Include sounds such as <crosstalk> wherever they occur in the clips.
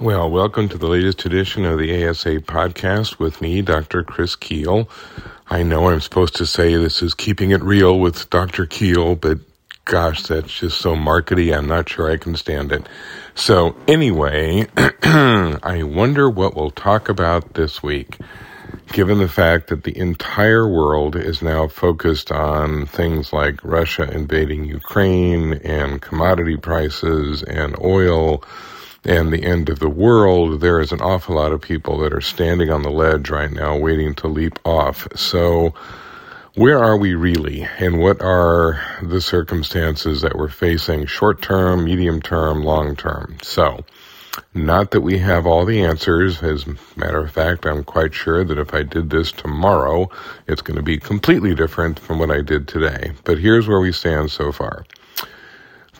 Well, welcome to the latest edition of the ASA podcast with me, Dr. Chris Kuehl. I know I'm supposed to say this is keeping it real with Dr. Kuehl, but gosh, that's just so markety. I'm not sure I can stand it. So anyway, <clears throat> I wonder what we'll talk about this week, given the fact that the entire world is now focused on things like Russia invading Ukraine and commodity prices and oil and the end of the world, there is an awful lot of people that are standing on the ledge right now waiting to leap off. So, where are we really? And what are the circumstances that we're facing short term, medium term, long term? So, not that we have all the answers. As a matter of fact, I'm quite sure that if I did this tomorrow, it's going to be completely different from what I did today. But here's where we stand so far.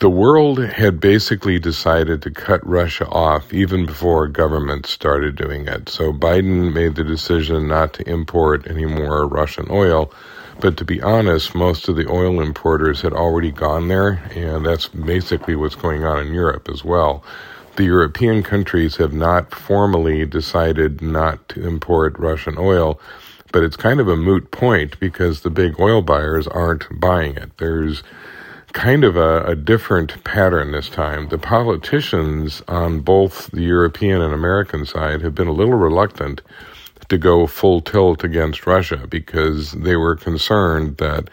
The world had basically decided to cut Russia off even before governments started doing it. So Biden made the decision not to import any more Russian oil. But to be honest, most of the oil importers had already gone there, and that's basically what's going on in Europe as well. The European countries have not formally decided not to import Russian oil, but it's kind of a moot point because the big oil buyers aren't buying it. There's kind of a, a, different pattern this time. The politicians on both the European and American side have been a little reluctant to go full tilt against Russia because they were concerned that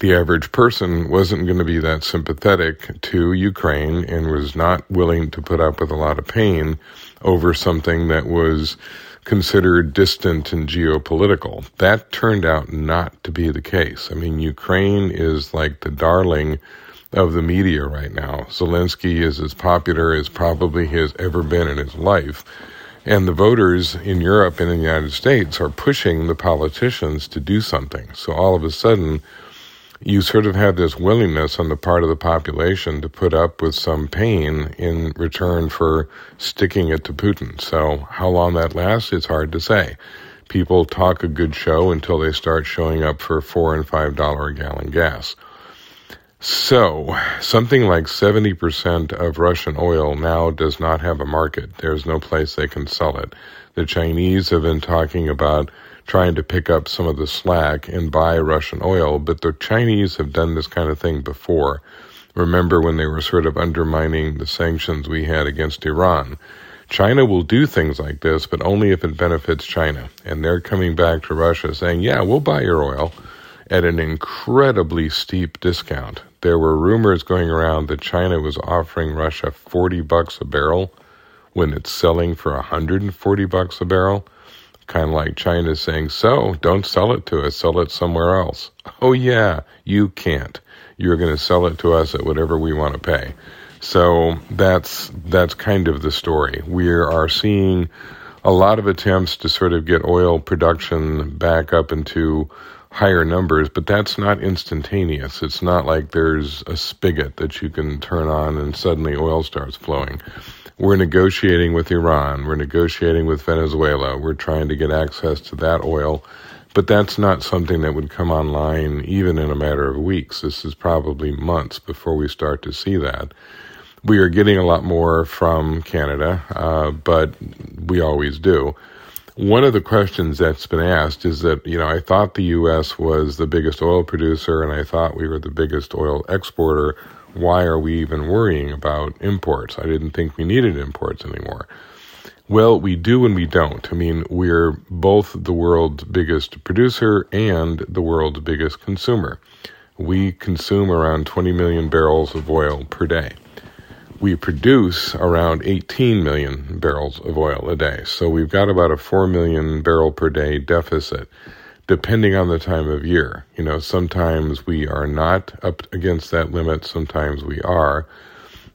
the average person wasn't going to be that sympathetic to Ukraine and was not willing to put up with a lot of pain over something that was considered distant and geopolitical. That turned out not to be the case. I mean, Ukraine is like the darling of the media right now. Zelensky is as popular as probably he has ever been in his life. And the voters in Europe and in the United States are pushing the politicians to do something. So all of a sudden, you sort of have this willingness on the part of the population to put up with some pain in return for sticking it to Putin. So how long that lasts, it's hard to say. People talk a good show until they start showing up for four and five dollar a gallon gas. So, something like 70% of Russian oil now does not have a market. There's no place they can sell it. The Chinese have been talking about trying to pick up some of the slack and buy Russian oil, but the Chinese have done this kind of thing before. Remember when they were sort of undermining the sanctions we had against Iran? China will do things like this, but only if it benefits China. And they're coming back to Russia saying, yeah, we'll buy your oil at an incredibly steep discount. There were rumors going around that China was offering Russia 40 bucks a barrel when it's selling for 140 bucks a barrel. Kind of like China saying, so don't sell it to us, sell it somewhere else. Oh yeah, you can't. You're going to sell it to us at whatever we want to pay. So that's, that's kind of the story. We are seeing a lot of attempts to sort of get oil production back up into higher numbers, but that's not instantaneous. It's not like there's a spigot that you can turn on and suddenly oil starts flowing. We're negotiating with Iran. We're negotiating with Venezuela. We're trying to get access to that oil. But that's not something that would come online even in a matter of weeks. This is probably months before we start to see that. We are getting a lot more from Canada, uh, but we always do. One of the questions that's been asked is that, you know, I thought the U.S. was the biggest oil producer and I thought we were the biggest oil exporter. Why are we even worrying about imports? I didn't think we needed imports anymore. Well, we do and we don't. I mean, we're both the world's biggest producer and the world's biggest consumer. We consume around 20 million barrels of oil per day we produce around 18 million barrels of oil a day. So we've got about a 4 million barrel per day deficit, depending on the time of year. You know, sometimes we are not up against that limit, sometimes we are.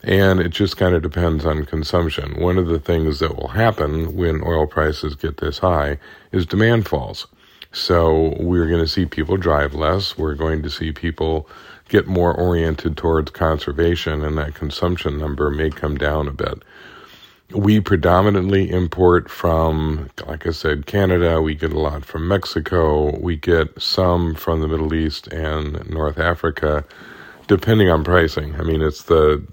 And it just kind of depends on consumption. One of the things that will happen when oil prices get this high is demand falls. So we're going to see people drive less. We're going to see people get more oriented towards conservation, and that consumption number may come down a bit. We predominantly import from, like I said, Canada. We get a lot from Mexico. We get some from the Middle East and North Africa. depending on pricing. I mean, it's the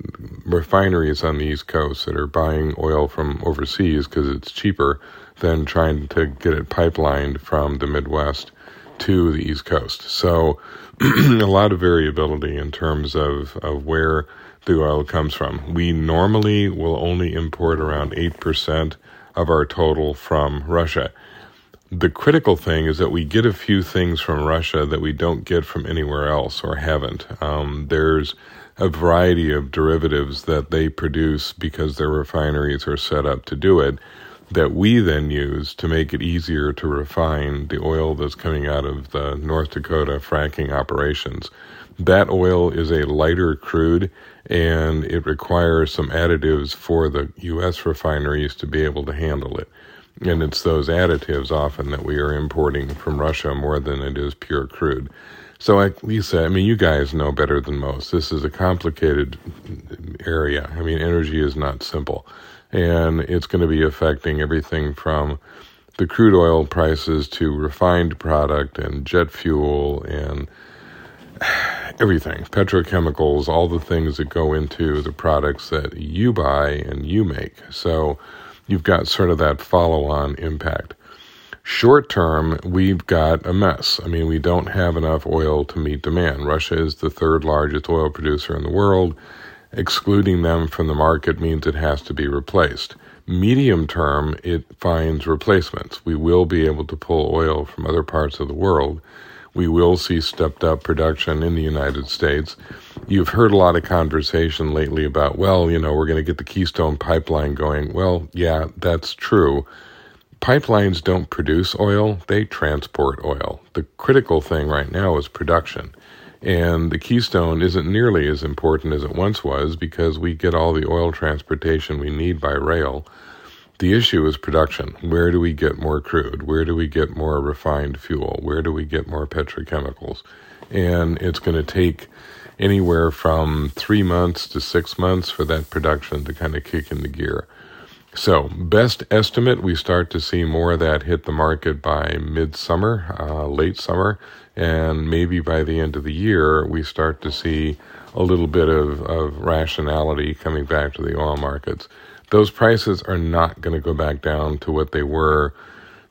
refineries on the East Coast that are buying oil from overseas because it's cheaper than trying to get it pipelined from the Midwest to the East Coast. So, <clears throat> a lot of variability in terms of, of where the oil comes from. We normally will only import around 8% of our total from Russia. The critical thing is that we get a few things from Russia that we don't get from anywhere else or haven't. Um, there's a variety of derivatives that they produce because their refineries are set up to do it that we then use to make it easier to refine the oil that's coming out of the North Dakota fracking operations. That oil is a lighter crude and it requires some additives for the U.S. refineries to be able to handle it. And it's those additives often that we are importing from Russia more than it is pure crude. So, like Lisa, I mean, you guys know better than most. This is a complicated area. I mean, energy is not simple. And it's going to be affecting everything from the crude oil prices to refined product and jet fuel and <sighs> everything petrochemicals, all the things that go into the products that you buy and you make. So you've got sort of that follow on impact. Short term, we've got a mess. I mean, we don't have enough oil to meet demand. Russia is the third largest oil producer in the world. Excluding them from the market means it has to be replaced. Medium term, it finds replacements. We will be able to pull oil from other parts of the world we will see stepped up production in the United States. You've heard a lot of conversation lately about, well, you know, we're going to get the Keystone pipeline going. Well, yeah, that's true. Pipelines don't produce oil, they transport oil. The critical thing right now is production. And the Keystone isn't nearly as important as it once was because we get all the oil transportation we need by rail. The issue is production. Where do we get more crude? Where do we get more refined fuel? Where do we get more petrochemicals? And it's going to take anywhere from three months to six months for that production to kind of kick into gear. So, best estimate, we start to see more of that hit the market by midsummer, uh, late summer, and maybe by the end of the year, we start to see a little bit of, of rationality coming back to the oil markets those prices are not going to go back down to what they were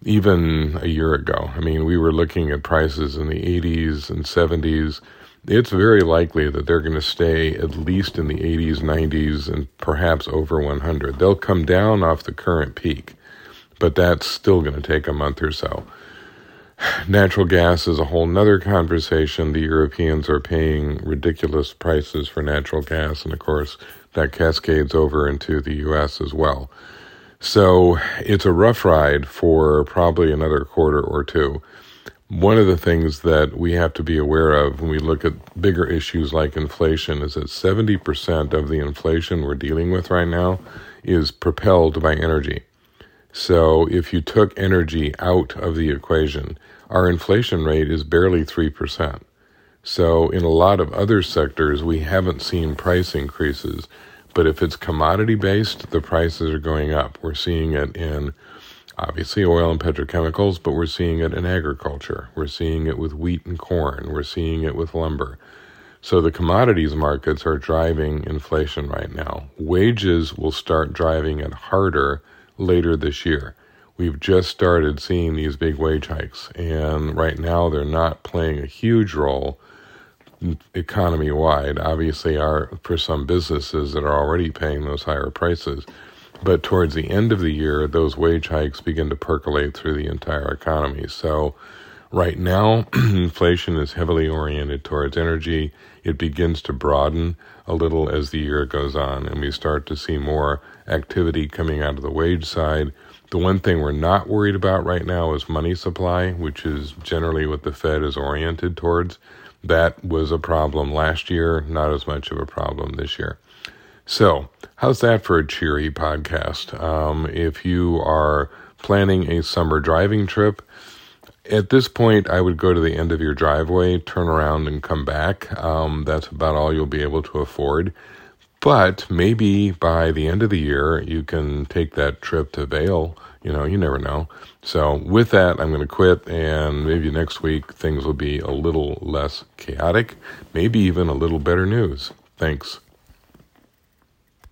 even a year ago. I mean, we were looking at prices in the 80s and 70s. It's very likely that they're going to stay at least in the 80s, 90s, and perhaps over 100. They'll come down off the current peak, but that's still going to take a month or so. <sighs> Natural gas is a whole nother conversation. The Europeans are paying ridiculous prices for natural gas, and of course, that cascades over into the U.S. as well. So it's a rough ride for probably another quarter or two. One of the things that we have to be aware of when we look at bigger issues like inflation is that 70% of the inflation we're dealing with right now is propelled by energy. So if you took energy out of the equation, our inflation rate is barely 3%. So, in a lot of other sectors, we haven't seen price increases. But if it's commodity based, the prices are going up. We're seeing it in obviously oil and petrochemicals, but we're seeing it in agriculture. We're seeing it with wheat and corn. We're seeing it with lumber. So the commodities markets are driving inflation right now. Wages will start driving it harder later this year. We've just started seeing these big wage hikes, and right now they're not playing a huge role economy wide. Obviously, are for some businesses that are already paying those higher prices. But towards the end of the year, those wage hikes begin to percolate through the entire economy. So, right now, <clears throat> inflation is heavily oriented towards energy. It begins to broaden a little as the year goes on, and we start to see more activity coming out of the wage side. The one thing we're not worried about right now is money supply, which is generally what the Fed is oriented towards. That was a problem last year, not as much of a problem this year. So, how's that for a cheery podcast? Um, if you are planning a summer driving trip, at this point, I would go to the end of your driveway, turn around, and come back. Um, that's about all you'll be able to afford But maybe by the end of the year, you can take that trip to Vail. You know, you never know. So, with that, I'm going to quit, and maybe next week things will be a little less chaotic, maybe even a little better news. Thanks.